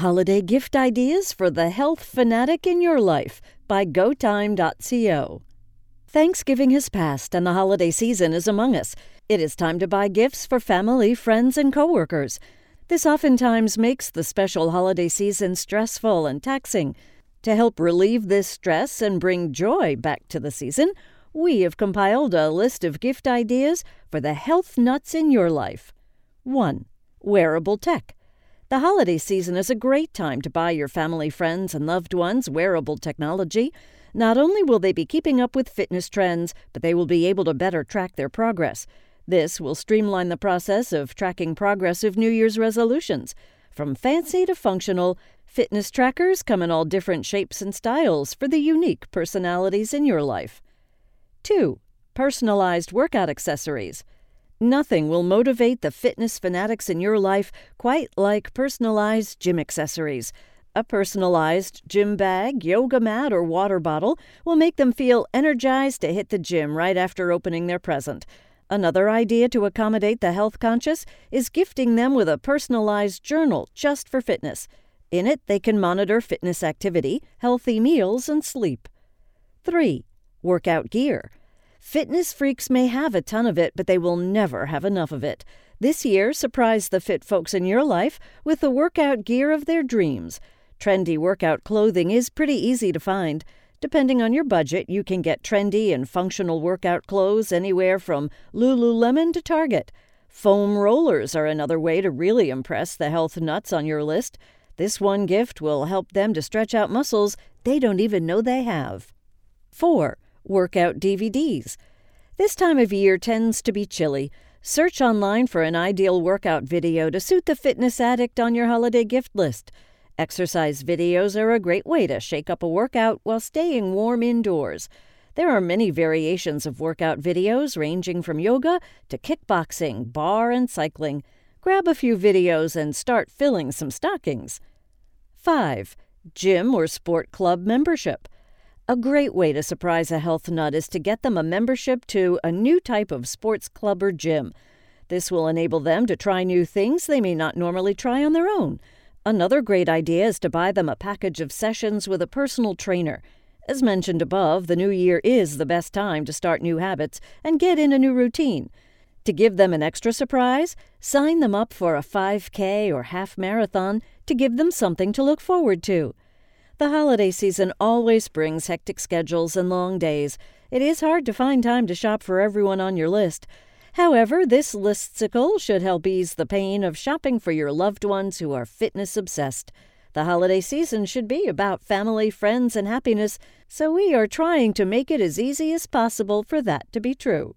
Holiday gift ideas for the health fanatic in your life by GoTime.co. Thanksgiving has passed and the holiday season is among us. It is time to buy gifts for family, friends, and coworkers. This oftentimes makes the special holiday season stressful and taxing. To help relieve this stress and bring joy back to the season, we have compiled a list of gift ideas for the health nuts in your life. 1. Wearable tech. The holiday season is a great time to buy your family, friends, and loved ones wearable technology. Not only will they be keeping up with fitness trends, but they will be able to better track their progress. This will streamline the process of tracking progress of New Year's resolutions. From fancy to functional, fitness trackers come in all different shapes and styles for the unique personalities in your life. 2. Personalized workout accessories. Nothing will motivate the fitness fanatics in your life quite like personalized gym accessories. A personalized gym bag, yoga mat, or water bottle will make them feel energized to hit the gym right after opening their present. Another idea to accommodate the health conscious is gifting them with a personalized journal just for fitness. In it, they can monitor fitness activity, healthy meals, and sleep. 3. Workout gear. Fitness freaks may have a ton of it, but they will never have enough of it. This year, surprise the fit folks in your life with the workout gear of their dreams. Trendy workout clothing is pretty easy to find. Depending on your budget, you can get trendy and functional workout clothes anywhere from Lululemon to Target. Foam rollers are another way to really impress the health nuts on your list. This one gift will help them to stretch out muscles they don't even know they have. 4 workout DVDs. This time of year tends to be chilly. Search online for an ideal workout video to suit the fitness addict on your holiday gift list. Exercise videos are a great way to shake up a workout while staying warm indoors. There are many variations of workout videos ranging from yoga to kickboxing, barre, and cycling. Grab a few videos and start filling some stockings. 5. Gym or sport club membership. A great way to surprise a health nut is to get them a membership to a new type of sports club or gym. This will enable them to try new things they may not normally try on their own. Another great idea is to buy them a package of sessions with a personal trainer. As mentioned above, the new year is the best time to start new habits and get in a new routine. To give them an extra surprise, sign them up for a 5K or half marathon to give them something to look forward to. The holiday season always brings hectic schedules and long days. It is hard to find time to shop for everyone on your list. However, this listicle should help ease the pain of shopping for your loved ones who are fitness obsessed. The holiday season should be about family, friends, and happiness, so we are trying to make it as easy as possible for that to be true.